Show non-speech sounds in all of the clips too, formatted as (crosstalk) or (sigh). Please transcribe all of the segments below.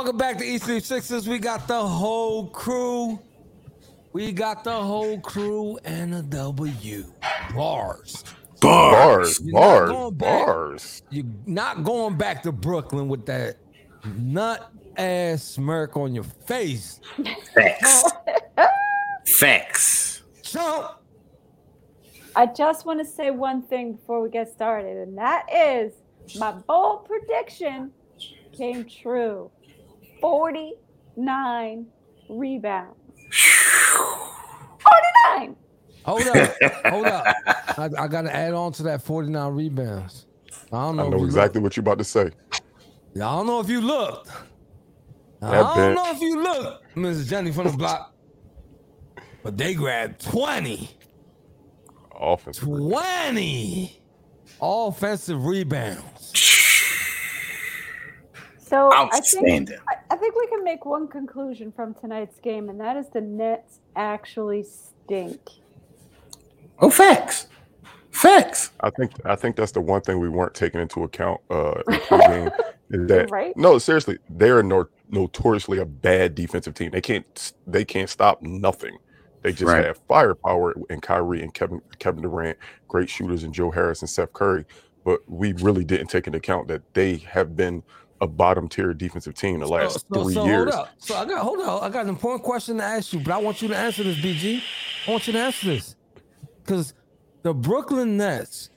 Welcome back to East Leaf Sixers. We got the whole crew. We got the whole crew and a W. Bars. Bars, You're not bars, back. bars. You're not going back to Brooklyn with that nut ass smirk on your face. Facts. (laughs) Facts. Chump. I just want to say one thing before we get started, and that is my bold prediction came true 49 rebounds. 49! Hold up. Hold up. I, I got to add on to that 49 rebounds. I don't know, I know you exactly what you're about to say. I don't know if you looked. I don't bench. know if you looked, Mrs. Jenny from the block. But they grabbed 20. Offensive. 20 offensive rebounds. So I think, Outstanding. I, I think we can make one conclusion from tonight's game, and that is the Nets actually stink. Oh, facts. Facts. I think I think that's the one thing we weren't taking into account uh (laughs) in pregame is that Right? no seriously they're no, notoriously a bad defensive team. They can't they can't stop nothing. They just Right. have firepower and Kyrie and Kevin Kevin Durant, great shooters and Joe Harris and Seth Curry. But we really didn't take into account that they have been a bottom tier defensive team the last So- so- three so years. Hold up. So I got hold on. I got an important question to ask you, but I want you to answer this, BG. I want you to answer this. Because the Brooklyn Nets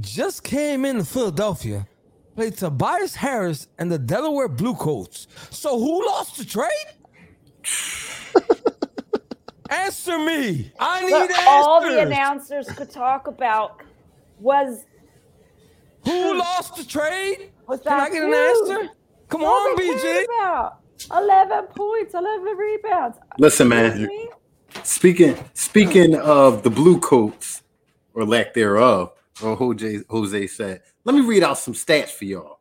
just came into Philadelphia, played Tobias Harris and the Delaware Blue Coats. So who lost the trade? (laughs) answer me. I need But answers. all the announcers could talk about was who lost the trade? was Can that I get an huge? answer? Come All on, BJ. about. 11 points, 11 rebounds. Listen, man. Speaking speaking of the blue coats, or lack thereof, or Jose Jose said, let me read out some stats for y'all.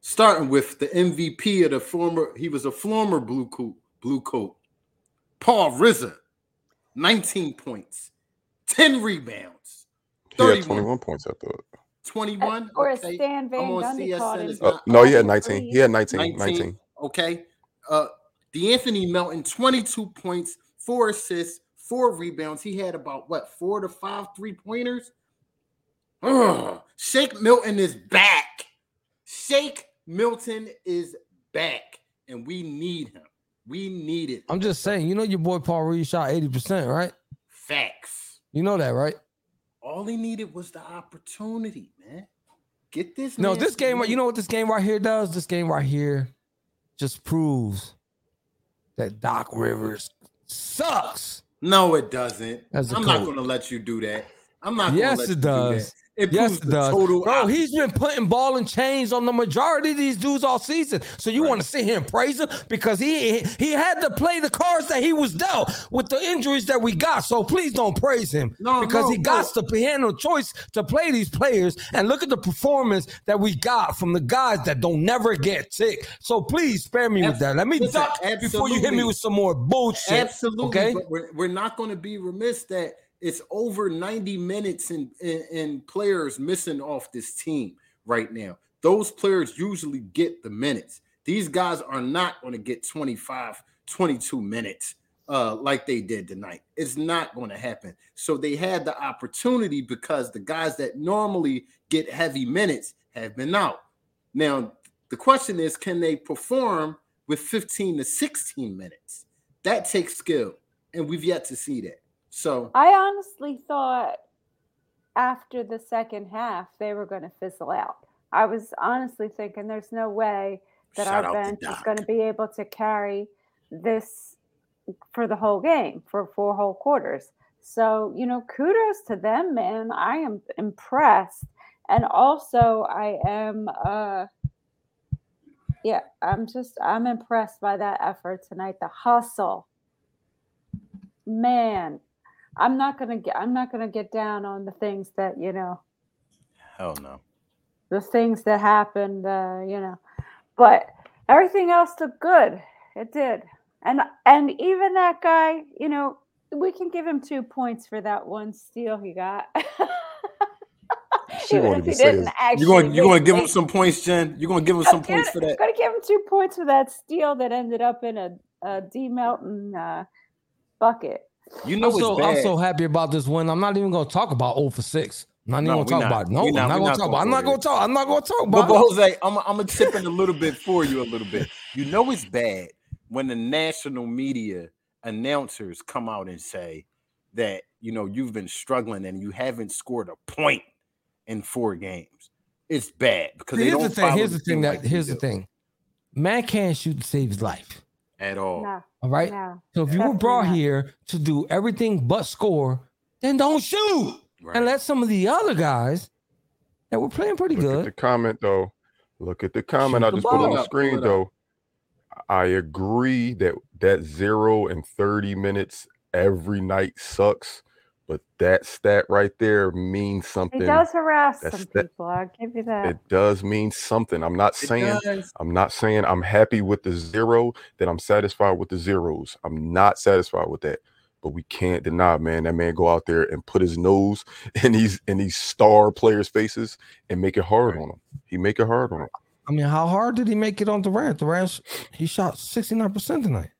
Starting with the MVP of the former, he was a former blue coat, blue coat. Paul Rizza, 19 points, 10 rebounds, He had 21 points, I thought. 21. Or as okay. Stan Van Gundy called him. Uh, no, he had Oh, 19. He had 19. 19. 19. Okay. Uh D'Anthony Melton, 22 points, four assists, four rebounds. He had about what four to five three-pointers. Ugh. Shake Milton is back. Shake Milton is back, and we need him. We need it. I'm just saying, you know your boy Paul Reed shot 80%, right? Facts. You know that, right? All he needed was the opportunity, man. Get this. No, this game, some you know what this game right here does? This game right here just proves that Doc Rivers sucks. No, it doesn't. As a I'm not going to let you do that. I'm not. Yes, gonna let it you does. Do that. It Yes, it does. total. Bro, opposite. he's been putting ball and chains on the majority of these dudes all season. So you Right. want to sit here and praise him because he he had to play the cards that he was dealt with the injuries that we got. So please don't praise him No, because no, he got no. to he had no choice to play these players. And look at the performance that we got from the guys that don't never get sick. So please spare me with that. Let me duck before you hit me with some more bullshit. Absolutely. Okay. But we're, we're not going to be remiss that it's over 90 minutes and in, players missing off this team right now. Those players usually get the minutes. These guys are not going to get 25, 22 minutes uh, like they did tonight. It's not going to happen. So they had the opportunity because the guys that normally get heavy minutes have been out. Now, the question is can they perform with 15 to 16 minutes? That takes skill, and we've yet to see that. So, I honestly thought after the second half they were going to fizzle out. I was honestly thinking there's no way that shout our bench is going to be able to carry this for the whole game for four whole quarters. So, you know, kudos to them, man. I am impressed. And also I am uh yeah, I'm just I'm impressed by that effort tonight. The hustle. Man, I'm not gonna get I'm not gonna get down on the things that, you know, hell no. the things that happened, uh, you know. But everything else looked good. It did. And and even that guy, you know, we can give him two points for that one steal he got. (laughs) She Even won't even say didn't his- actually You going you going to give him some points, Jen? You're going to give him I'm some points for gonna, that? gonna give him two points for that steal that ended up in a, a D Melton uh, bucket. You know I'm so. I'm so happy about this win. I'm not even going to talk about 0 for 6. I'm not even No, to talk not. about it. No, We I'm not- not going not talk about it. I'm not going to talk. I'm not going to talk But, about but it. Jose, I'm I'm gonna chip in a little bit for you a little bit. You know it's bad when the national media announcers come out and say that you know you've been struggling and you haven't scored a point in four games. It's bad because they Here's don't the thing. Here's the thing. That here's the do thing. Man can't shoot to save his life. At all. No, All right. no. So if you were brought not. here to do everything but score, then don't shoot. Right. And let some of the other guys that were playing pretty Look at good. the comment though. Look at the comment Shoot I the just put on the Pull it up, pull screen though. I agree that that zero and 30 minutes every night sucks, but that stat right there means He something. does harass That's some that- people. I'll give you that. It does mean something. I'm not It saying does. I'm not saying I'm happy with the zero, that I'm satisfied with the zeros. I'm not satisfied with that. But we can't deny, man, that man go out there and put his nose (laughs) in these in these star players' faces and make it hard on them. He make it hard on them. I mean, how hard did he make it on Durant? Durant, he shot 69% tonight.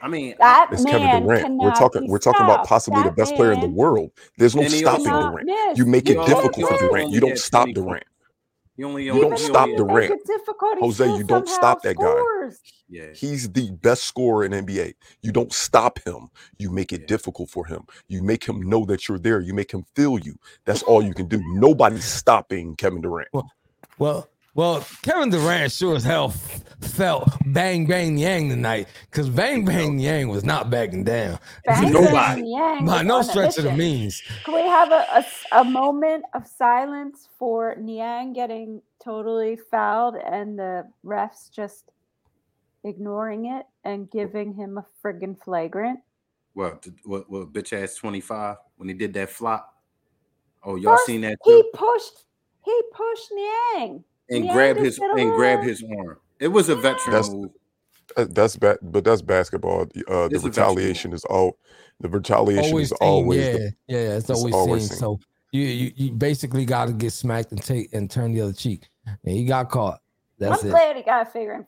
I mean, that It's man Kevin Durant. We're talking we're talking about possibly the That best player in the world. There's no stopping Durant. miss. You make He it also- difficult he for Durant. You don't stop Durant. you only You only- don't stop if only- Durant. it difficult, he Jose, you don't stop that guy. Yeah. He's the best scorer in NBA. You don't stop him. You make it Yeah. difficult for him. You make him know that you're there. You make him feel you. That's all you can do. Nobody's stopping Kevin Durant. Well, well, Kevin Durant sure as hell f- felt bang bang yang tonight because bang bang yang was not backing down Bang Nobody. Bang Yang by no stretch of the means. Can we have a a moment of silence for Niang getting totally fouled and the refs just ignoring it and giving him a friggin' flagrant? What, what, what, bitch ass 25 when he did that flop? Oh, y'all First, seen that He pushed. He pushed Niang. And Niang grab his did a and grab his arm. It was a veteran That's- move. Uh, That's bad, but that's basketball. Uh, the It's a veteran retaliation is all. The retaliation Always is seen, always. yeah, the- yeah, it's it's always, always seen. seen. So you, you you basically got to get smacked and take and turn the other cheek, and he got caught. That's I'm it. glad he got figuring.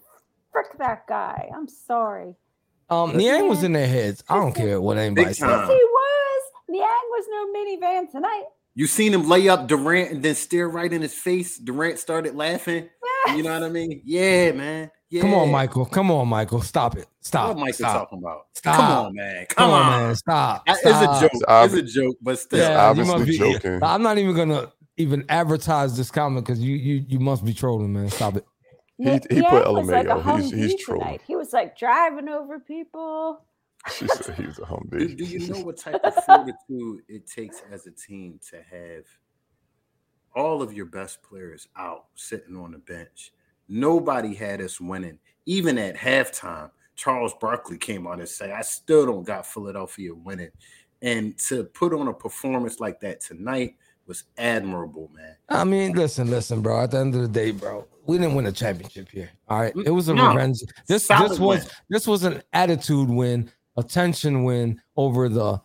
Frick that guy. I'm sorry. Um, Niang was in their heads. I don't care what anybody says. Yes, he was. Niang was no minivan tonight. You seen him lay up Durant and then stare right in his face. Durant started laughing. You know what I mean? Yeah, man. Yeah. Come on, Michael. Come on, Michael. Stop it. Stop. What Michael Stop. talking about? Stop. Come on, man. Come, Come, on, on. man. Stop. That is Stop. a joke. It's It's a joke, but still. It's Yeah, you must be- joking. I'm not even gonna even advertise this comment because you you you must be trolling, man. Stop it. He- Ni- he put Niang was like a LMAO. He's- he's trolling. tonight. He was like driving over people. (laughs) She said he's a Do, Humvee. do you know (laughs) what type of fortitude it takes as a team to have all of your best players out sitting on the bench? Nobody had us winning. Even at halftime, Charles Barkley came out and said, I still don't got Philadelphia winning. And to put on a performance like that tonight was admirable, man. I mean, listen, listen, bro. At the end of the day, bro, we didn't win a championship here. All right, mm, it was a No. revenge. This this was win. this was an attitude win, a tension win over the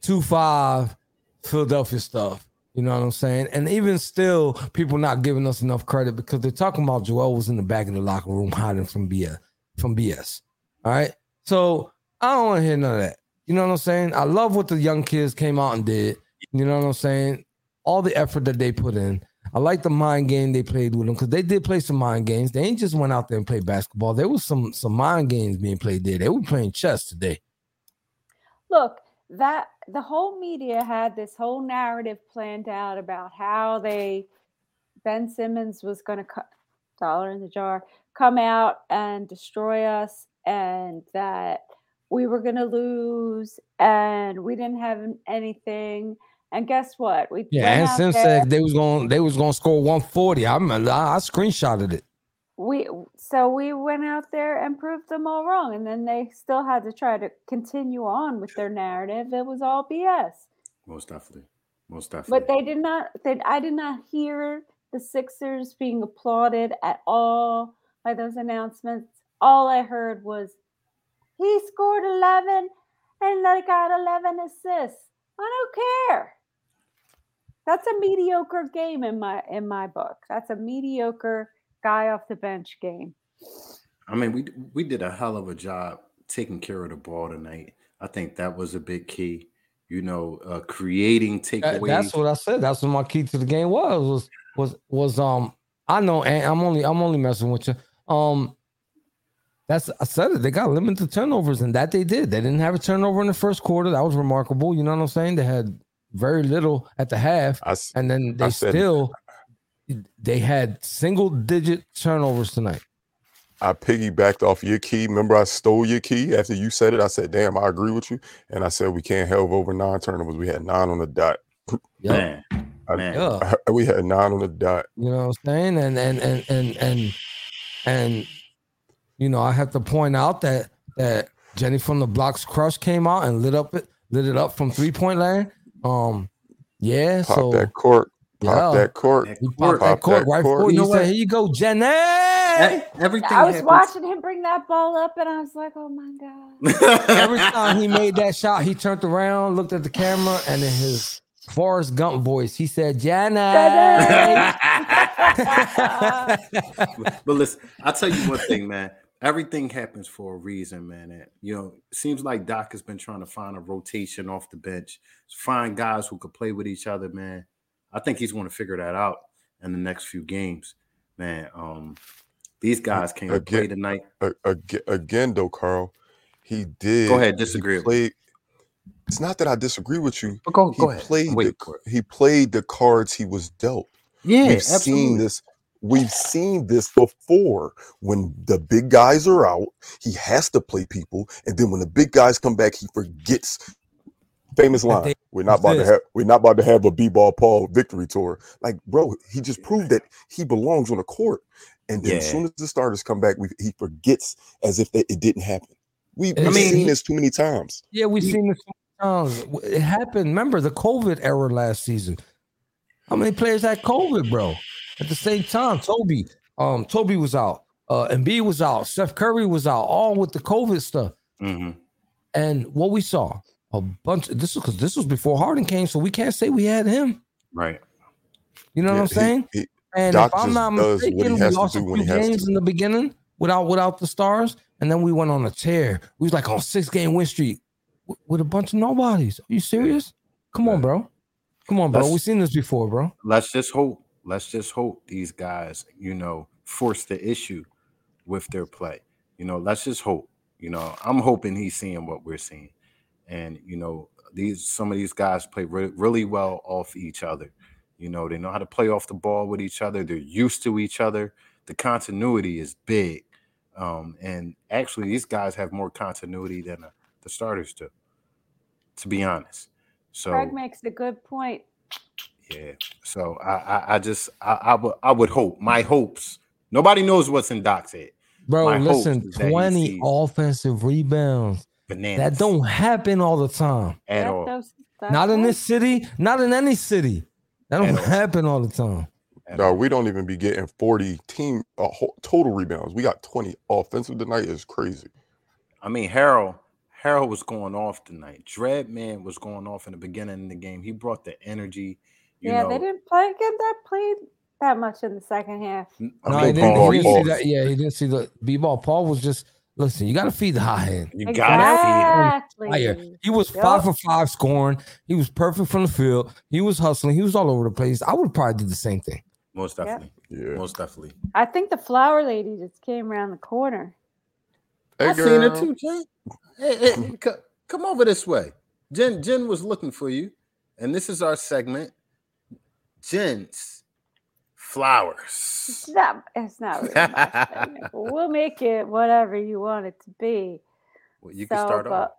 two five Philadelphia stuff. You know what I'm saying? And even still, people not giving us enough credit because they're talking about Joel was in the back of the locker room hiding from BS. From BS. All right. So I don't want to hear none of that. You know what I'm saying? I love what the young kids came out and did. You know what I'm saying? All the effort that they put in. I like the mind game they played with them because they did play some mind games. They ain't just went out there and played basketball. There was some some mind games being played there. They were playing chess today. Look, that the whole media had this whole narrative planned out about how they Ben Simmons was going to cut dollar in the jar come out and destroy us and that we were going to lose and we didn't have anything and guess what we Yeah, and Sim there- said they was going they was going to score 140. I remember I, I screenshotted it. we so we went out there and proved them all wrong and then they still had to try to continue on with their narrative it was all bs Most definitely. Most definitely. but they did not they, i did not hear the sixers being applauded at all by those announcements all i heard was he scored 11 and they got 11 assists i don't care That's a mediocre game in my in my book. That's a mediocre guy off the bench game. I mean, we we did a hell of a job taking care of the ball tonight. I think that was a big key. You know, uh, creating That- takeaways. that's what I said. That's what my key to the game was. Was was was um. I know, and I'm only I'm only messing with you. Um, that's I said it. They got limited turnovers, and that they did. They didn't have a turnover in the first quarter. That was remarkable. You know what I'm saying? They had very little at the half, I s- and then they said- still they had single digit turnovers tonight. I piggybacked off your key. Remember, I stole your key after you said it. I said, "Damn, I agree with you." And I said, "We can't have over nine turnovers. We had nine on the dot. Yeah, man, I- man. yeah. we had nine on the dot." You know what I'm saying? And and and and and and you know, I have to point out that that Jenny from the Blocks Crush came out and lit up it lit it up from three point land. Um, yeah, Pop so that cork. Pop yeah. that cork. That he court- popped that pop court that right court. you. You know said, what? "Here you go, Jenny." E- everything I was happens- watching him bring that ball up, and I was like, "Oh my god!" (laughs) Every time he made that shot, he turned around, looked at the camera, and in his Forrest Gump voice, he said, "Jenny." (laughs) but listen, I'll tell you one thing, man. Everything happens for a reason, man. And, you know, it seems like Doc has been trying to find a rotation off the bench, find guys who could play with each other, man. I think he's going to figure that out in the next few games, man. Um, these guys came to play Again- tonight. A- ag- Again, though, Carl, he did. Go ahead, disagree with me. Played, it's not that I disagree with you. But go, He played. The, Wait for he played the cards he was dealt. Yeah, We've seen this. We've seen this before. When the big guys are out, he has to play people, and then when the big guys come back, he forgets. Famous line: they- "We're not about to have. We're not about to have a b-ball Paul victory tour." Like, bro, he just proved that he belongs on the court, and then as soon as the starters come back, we, he forgets as if that it didn't happen. We, I we've mean, seen this too many times. Yeah, we've seen this times. It happened. Remember the COVID era last season? How many players had COVID, bro? At the same time, Toby, um, Toby was out, uh, Embiid was out, Steph Curry was out, all with the COVID stuff. Mhm. And what we saw, a bunch. This was because this was before Harden came, so we can't say we had him. Right. You know Yeah, what I'm saying? he- And Doc if I'm not does what he mistaken, we lost a few games to. in the beginning without without the stars, and then we went on a tear. We was like on six game win streak with, with a bunch of nobodies. Are you serious? Come on, bro. Come on, bro. Let's- We've seen this before, bro. let's just hope let's just hope these guys you know force the issue with their play. You know let's just hope you know i'm hoping he's seeing what we're seeing. And you know these some of these guys play re- really well off each other. You know they know how to play off the ball with each other. They're used to each other. The continuity is big. Um, and actually these guys have more continuity than uh, the starters do to be honest. So Craig makes a good point. Yeah. So I I, I just I, I would I would hope my hopes. Nobody knows what's in Doc's head. Bro, My listen, is that he 20 offensive rebounds. Bananas. That don't happen all the time. at That all. those- that's Not in this city, not in any city. That don't At happen all the time. at No, all. we don't even be getting 40 team uh, total rebounds. We got 20 offensive tonight is crazy. I mean Harrell Harrell was going off tonight. Dreadman was going off in the beginning of the game. He brought the energy. You yeah, know, they didn't play get that played that much in the second half. No, I he mean, think didn't, Paul he didn't see that. Yeah, he didn't see the B-ball. Paul was just listen, you gotta feed the hot hand. you gotta feed him. He was Yup. five for five scoring. He was perfect from the field. He was hustling. He was all over the place. I would probably do the same thing. Most definitely. Yeah. Most definitely. I think the flower lady just came around the corner. Hey, I seen it girl. too, Jen. Hey, hey, come over this way. Jen, Jen was looking for you, and this is our segment. Jen's flowers. It's not, it's not really my segment, (laughs) but we'll make it whatever you want it to be. Well, you can start but- off.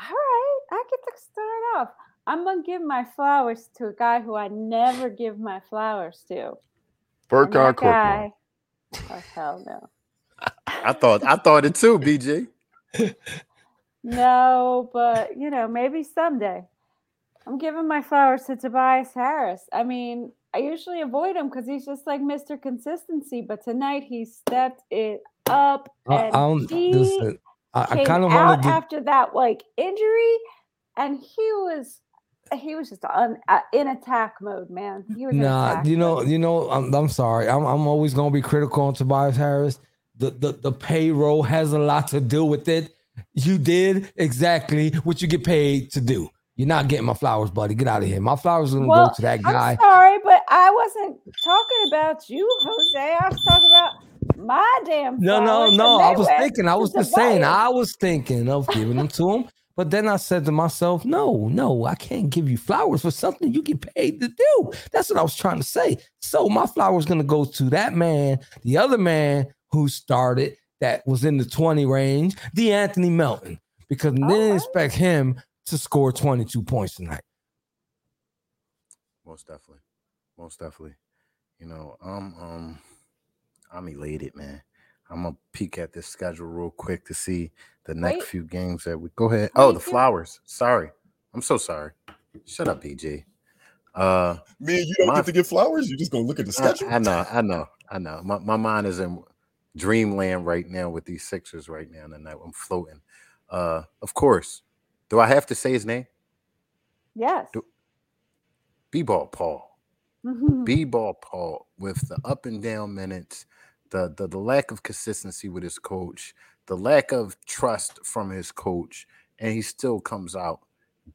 All right, I get to start off. I'm gonna give my flowers to a guy who I never give my flowers to. And Burkon guy, oh hell no. I thought I thought it too, BJ. (laughs) No, but you know, maybe someday. I'm giving my flowers to Tobias Harris. I mean, I usually avoid him because he's just like Mr. Consistency, but tonight he stepped it up and he listen. I, I kind of out want to give. after that like injury, and he was he was just on uh, in attack mode, man. He was Nah, you know, mode. you know, I'm, I'm sorry. I'm, I'm always gonna be critical on Tobias Harris. The, the the payroll has a lot to do with it. You did exactly what you get paid to do. You're not getting my flowers, buddy. Get out of here. My flowers are gonna Well, go to that guy. I'm sorry, but I wasn't talking about you, Jose. I was talking about my damn. No, no, no. I was thinking. I was just saying. I was thinking of giving them to him. But then I said to myself, no, no, I can't give you flowers for something you get paid to do. That's what I was trying to say. So my flowers gonna go to that man, the other man who started that was in the 20 range, D'Anthony Melton, because I didn't expect him to score 22 points tonight. Most definitely. Most definitely. You know, um, um, I'm elated, man. I'm gonna peek at this schedule real quick to see the next Wait. few games that we go ahead. Oh, the Wait, you- flowers. Sorry. I'm so sorry. Shut up, BG. Uh Me you don't My- get to get flowers. You're just gonna look at the I, schedule. I know, I know, I know. My my mind is in dreamland right now with these Sixers right now tonight. I'm floating. Uh of course. Do I have to say his name? Yes. Do- B-ball Paul. Mhm. B ball Paul with the up and down minutes, the, the the lack of consistency with his coach, the lack of trust from his coach, and he still comes out,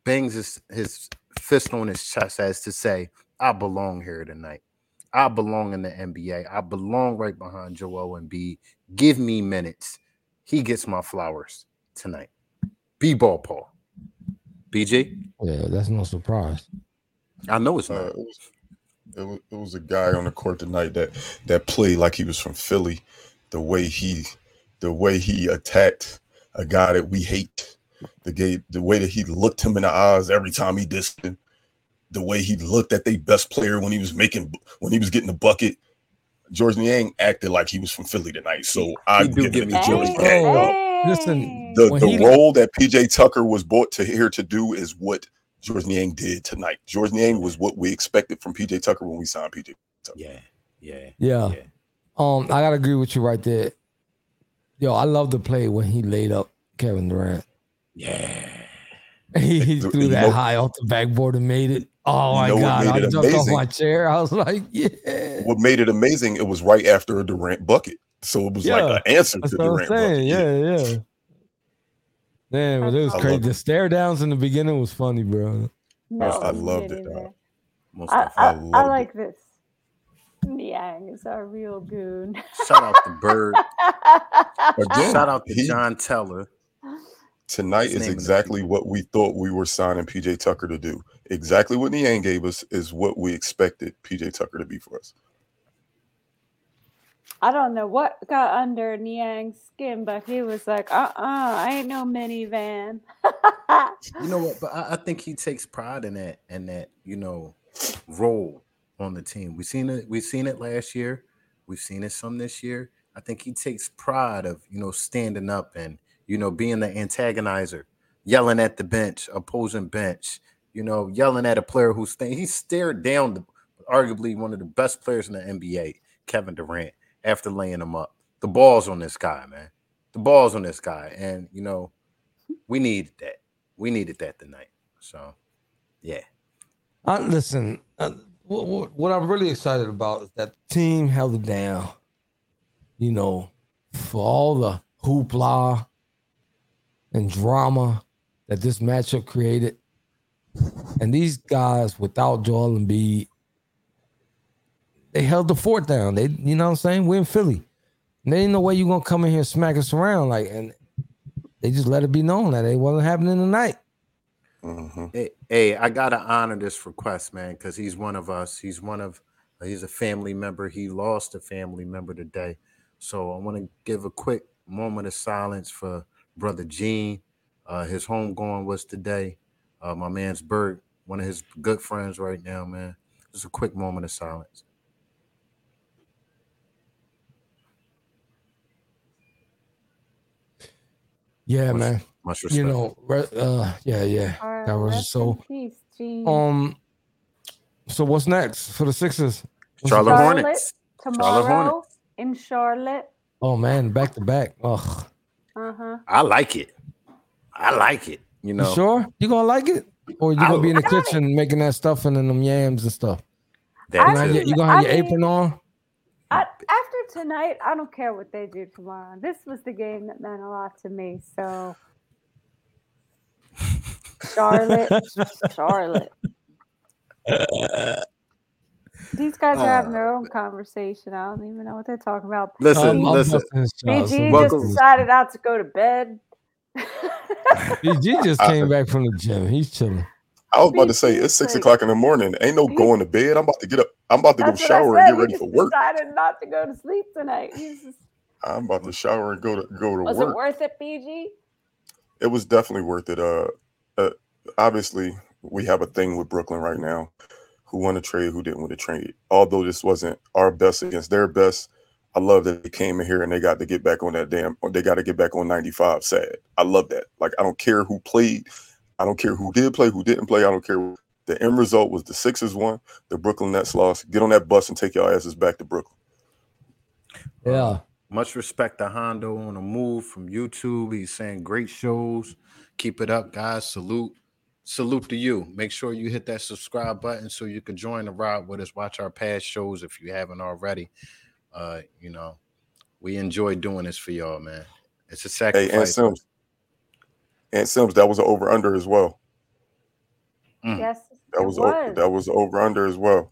bangs his, his fist on his chest as to say, I belong here tonight. I belong in the NBA. I belong right behind Joel Embiid. Give me minutes. He gets my flowers tonight. B ball Paul. BG? Yeah, that's no surprise. I know it's Uh, not. it, was, it was it was a guy on the court tonight that that played like he was from Philly. The way he the way he attacked a guy that we hate, the gay, the way that he looked him in the eyes every time he dissed him, the way he looked at their best player when he was making when he was getting the bucket. George Niang acted like he was from Philly tonight, so I He do give give it me to George chills, Niang. Bro. though. Listen, The When the he- role that PJ Tucker was brought to here to do is what George Niang did tonight. George Niang was what we expected from PJ Tucker when we signed PJ. Yeah, yeah, Yeah. yeah. Um, I gotta agree with you right there. Yo, I love the play when he laid up Kevin Durant. Yeah. He, he You threw that know- high off the backboard and made it. Oh my god! I it jumped off my chair. I was like, (laughs) yeah. What made it amazing? It was right after a Durant bucket, so it was like an answer That's to what I'm Durant saying. bucket. Yeah, yeah. Man, but it was I crazy. The stare downs in the beginning was funny, bro. No, I he loved it, dog. Most I, definitely. I, I I loved it. like this. Niang is our real goon. Shout out to Bird. (laughs) Again, Shout out to he- John Teller. Tonight His is name in the exactly people. what we thought we were signing PJ Tucker to do. Exactly what Niang gave us is what we expected PJ Tucker to be for us. I don't know what got under Niang's skin, but he was like, uh uh I ain't no minivan. You know what? But I, I think he takes pride in that and that, you know, role on the team. We've seen it, we've seen it last year. We've seen it some this year. I think he takes pride of, you know, standing up and, you know, being the antagonizer, yelling at the bench, opposing bench, you know, yelling at a player who's staying. He stared down the arguably one of the best players in the NBA, Kevin Durant, after laying him up. The ball's on this guy, man. The ball's on this guy. And, you know, we needed that. We needed that tonight. So, yeah. I, listen, uh, what, what, what I'm really excited about is that the team held it down. You know, for all the hoopla and drama that this matchup created, and these guys without Joel Embiid, they held the fort down. They, you know what I'm saying? We're in Philly. And there ain't no way you're gonna come in here and smack us around like, and they just let it be known that it wasn't happening tonight. Mhm. Hey, hey, I gotta honor this request, man, because he's one of us. He's one of he's a family member. He lost a family member today. So I want to give a quick moment of silence for brother Gene. Uh, his homegoing was today. Uh, my man's Bert, one of his good friends right now, man. Just a quick moment of silence. Yeah, Much- man. Much respect. You know, uh, yeah, yeah. Or That was so- peace, Um, so what's next for the Sixers? What's Charlotte next? Charlotte. Hornets. Tomorrow Hornets. in Charlotte. Oh man, back to back. Ugh. Uh huh. I like it. I like it. You You know, sure you gonna like it? or you gonna be in the I don't- kitchen making that stuffing and them yams and stuff? You I gonna have your, you gonna have I your mean- apron on? I, after tonight, I don't care what they do tomorrow. This was the game that meant a lot to me. So, Charlotte, (laughs) Charlotte. These guys are having their own uh, conversation. I don't even know what they're talking about. Listen, I'm- I'm listen. busting his chops. BG I'm just welcome. busting his- decided not to go to bed. BG just uh, came back from the gym. He's chilling. I was about to say it's six o'clock in the morning. Ain't no going to bed. I'm about to get up. I'm about to go That's I shower and get ready for work. Decided not to go to sleep tonight. Just, I'm about to shower and go to go to was work. Was it worth it, BG? it was definitely worth it. Uh, uh, obviously, we have a thing with Brooklyn right now. Who won the trade? Who didn't win the trade? Although this wasn't our best against their best, I love that they came in here and they got to get back on that damn. They got to get back on 95. Sad. I love that. Like I don't care who played. I don't care who did play, who didn't play. I don't care. The end result was the Sixers won. The Brooklyn Nets lost. Get on that bus and take your asses back to Brooklyn. Yeah. Much respect to Hondo on the move from YouTube. He's saying great shows. Keep it up, guys. Salute. Salute to you. Make sure you hit that subscribe button so you can join the ride with us. Watch our past shows if you haven't already. Uh, you know, we enjoy doing this for y'all, man. It's a Hey, sacrifice. and Sims. And Sims, that was an over under as well. Mm. Yes, That was, was. o- that was over under as well.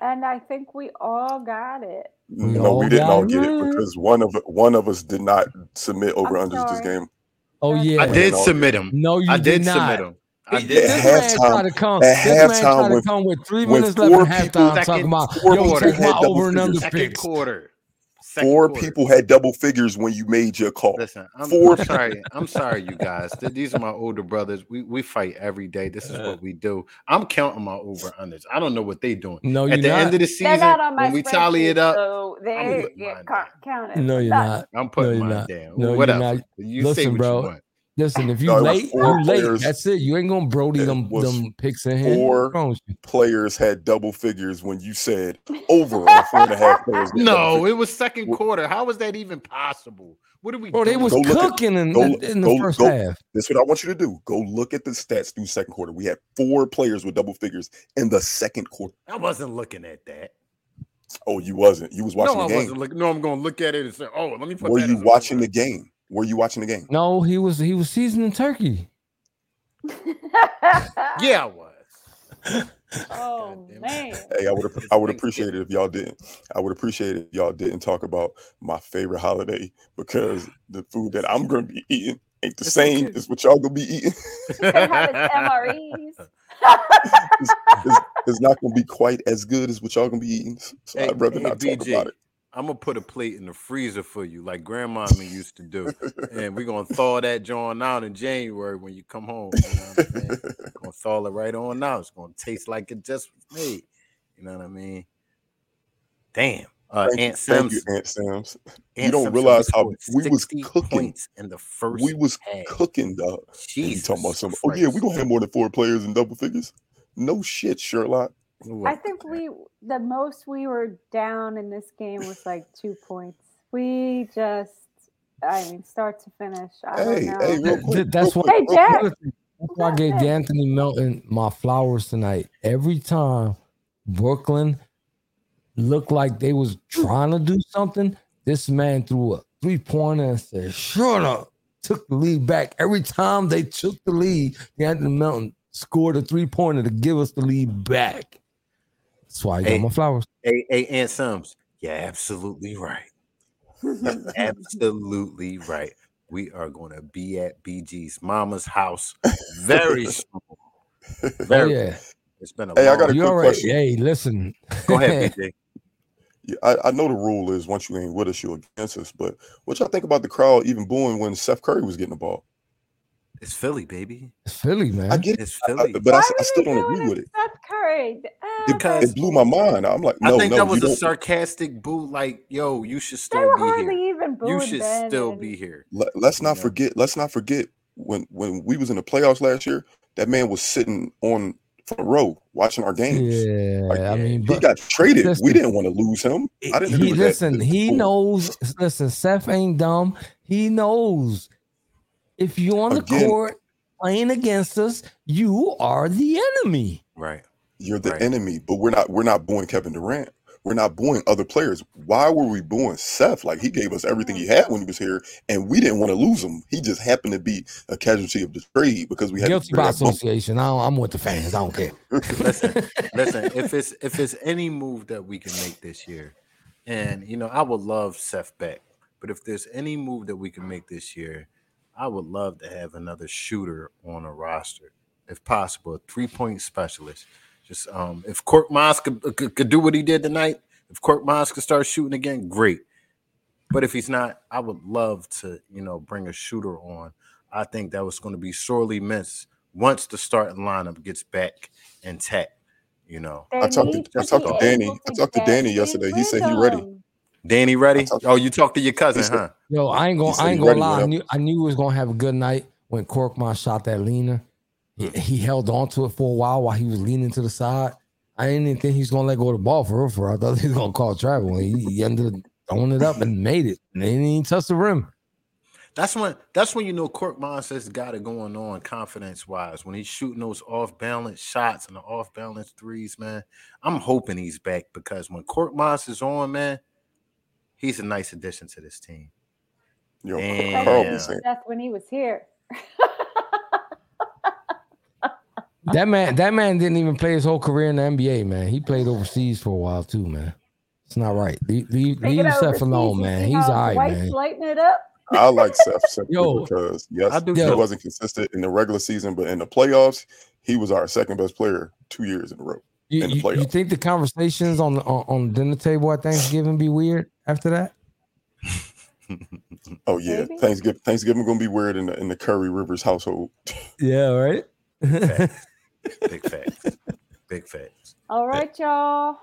and I think we all got it. We no, we didn't all get it it. because one of one of us did not submit over I'm unders this game. Oh yeah. I did submit him. No, you I did, not. submit him. I This did. At man halftime- tried to come. at This man halftime tried to come with three when minutes left in four people- halftime, talking Second about four yo, take my over and under figures. Second picks. quarter. Second Four quarter. people had double figures when you made your call. Listen, I'm, Four I'm (laughs) sorry. I'm sorry, you guys. These are my older brothers. We we fight every day. This is what (laughs) we do. I'm counting my over unders. I don't know what they're doing. No, you're At the not. end of the season, not on my when we tally it up, so they putting get mine counted. no, you're not. I'm putting No, you're mine not. down. No, you're Whatever. not. You say Listen, what bro. you want. Listen, if you No, late, four you late. That's it. You ain't gonna Brody them was them picks in here. four What's wrong with you? Players had double figures when you said over on four and a half players. (laughs) No, it was second What- quarter. How was that even possible? What are we Bro, they doing? was Go look at- cooking in, go- in the go- first go- half. That's what I want you to do. Go look at the stats through second quarter. We had four players with double figures in the second quarter. I wasn't looking at that. Oh, you wasn't. You was watching no, the game. wasn't looking. No, I'm going to look at it and say, "Oh, let me put." Were that you watching the game? Were you watching the game? No, he was he was seasoning turkey. (laughs) Yeah, I was. (laughs) oh man. Hey, I would I would appreciate it if y'all didn't. I would appreciate it if y'all didn't talk about my favorite holiday because the food that I'm gonna be eating ain't the It's same as what y'all gonna be eating. (laughs) They have his MREs. it's, it's- it's not gonna be quite as good as what y'all gonna be eating. So Hey, I'd rather hey, not talk about it. I'm gonna put a plate in the freezer for you, like grandmama used to do, and we're gonna thaw that joint out in January when you come home. You know what I'm saying? gonna thaw it right on out. It's gonna taste like it just was made. You know what I mean? Damn. Uh, Thank you- Aunt Sims. you, Aunt Sims. Aunt don't realize how we was cooking. in the first. We was half. cooking, dog. You talking about some? Oh yeah, we gonna have more than four players in double figures. No shit, Sherlock. I think we the most we were down in this game was like two (laughs) points. We just I mean start to finish. I don't Hey, know. hey, real Th- quick. that's real why. quick, Hey, real Jack. quick. That's why I gave D'Anthony Melton my flowers tonight. Every time Brooklyn looked like they was trying to do something, this man threw a three pointer and said, "Shut up." Took the lead back. Every time they took the lead, D'Anthony Melton scored a three pointer to give us the lead back. That's why I got Hey. my flowers. Hey, hey, Aunt Sims. Yeah, absolutely right. Absolutely right. We are going to be at BG's mama's house very (laughs) soon. Oh yeah, It's been a Hey, I got a you quick already. question. Hey, listen. Go ahead, (laughs) BJ. Yeah, I, I know the rule is once you ain't with us, you're against us. But what y'all think about the crowd even booing when Seth Curry was getting the ball? It's Philly, baby. It's Philly, man. I get it, It's I- Philly. but I, Why s- I were still don't agree with it. Seth Curry. Uh, Because- it blew my mind. I'm like, no, I think no, that was a don't. sarcastic boo. Like, yo, you should still be here. even You should Ben still and- be here. Let, let's not Yeah. forget. Let's not forget when when we was in the playoffs last year. That man was sitting on front row watching our games. Yeah, Like, I mean, he got traded. listen. we didn't want to lose him. I didn't agree he with listen. that. He Cool. knows. Listen, Seth ain't dumb. He knows if you're on the Again- court playing against us, you are the enemy. Right. You're the Right. enemy, but we're not. We're not booing Kevin Durant. We're not booing other players. Why were we booing Seth? Like he gave us everything he had when he was here, and we didn't want to lose him. He just happened to be a casualty of the trade because we had Guilty to by bring that bump. association. I don't, I'm with the fans. I don't care. listen, (laughs) listen. If it's if it's any move that we can make this year, and you know, I would love Seth Beck, but if there's any move that we can make this year, I would love to have another shooter on a roster, if possible, a three point specialist. Just um, if Korkmaz could, could, could do what he did tonight, if Korkmaz could start shooting again, great. But if he's not, I would love to, you know, bring a shooter on. I think that was going to be sorely missed once the starting lineup gets back intact. You know, I talked to- I talked to Danny- able I talked to Danny yesterday. He said he ready. Danny ready? Oh, you talked to your cousin, He said- huh? Yo, I ain't gonna I ain't gonna ready lie. I knew I knew he was gonna have a good night when Korkmaz shot that leaner. He, he held on to it for a while while he was leaning to the side. I didn't even think he was gonna let go of the ball for real. For real. I thought he was gonna call travel. He, he ended up throwing it up and made it. And they didn't even touch the rim. That's when that's when you know Korkmaz has got it going on confidence wise. When he's shooting those off balance shots and the off balance threes, man. I'm hoping he's back because when Korkmaz is on, man, he's a nice addition to this team. Yo, Damn. Carl was That's when he was here. (laughs) That man, that man didn't even play his whole career in the NBA, man. He played overseas for a while too, man. It's not right. Leave, leave, Take leave Seth overseas, alone, you man. He's how all right, Dwight's man. lighting it up. I like Seth (laughs) simply Yo. because yes, I do he too. wasn't consistent in the regular season, but in the playoffs, he was our second best player two years in a row. You, in the you, you think the conversations on the on, on dinner table at Thanksgiving be weird after that? (laughs) Oh yeah, Maybe. Thanksgiving Thanksgiving gonna be weird in the in the Curry Rivers household. Yeah, right. (laughs) Facts. Big facts. Big facts. All right, y'all.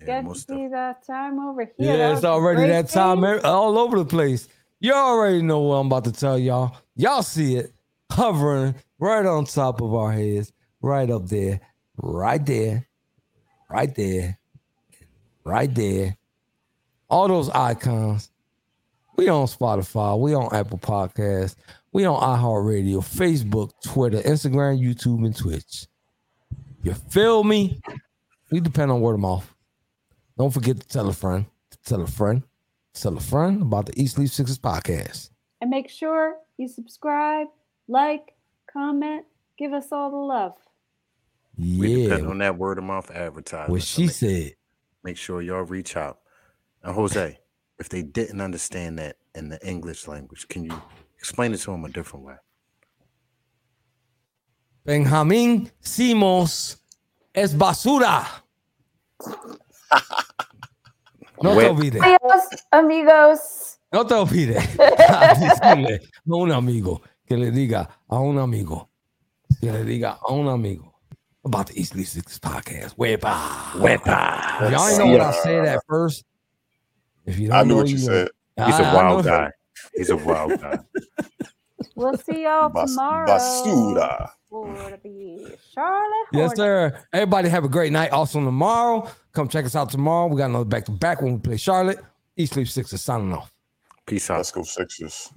Yeah, Get to most see that time over here. Yeah, it's already that time game. every- all over the place. You already know what I'm about to tell y'all. Y'all see it hovering right on top of our heads, right up there, right there, right there, right there. All those icons. We on Spotify, we on Apple Podcasts, we on iHeartRadio, Facebook, Twitter, Instagram, YouTube, and Twitch. You feel me? We depend on word of mouth. Don't forget to tell a friend, tell a friend, tell a friend about the East Leaf Sixers podcast. And make sure you subscribe, like, comment, give us all the love. we depend on that word of mouth advertising. what she said. make sure y'all reach out. And Jose, if they didn't understand that in the English language, can you explain it to them a different way? Benjamin Simos es basura. No te olvides. Amigos. No te olvides (laughs) decirle a un amigo que le diga a un amigo que le diga a un amigo about the East Sixes podcast. Wepa. Wepa. Y'all ain't know what I said at first. If you don't I knew know, what you said. He's a I- wild guy. He's a wild guy. (laughs) We'll (laughs) see y'all Bas- tomorrow. basura. For the Charlotte Yes, sir. Everybody have a great night. Also tomorrow, come check us out tomorrow. We got another back to back when we play Charlotte. East Leaf Sixers signing off. Peace out. Let's go Sixers.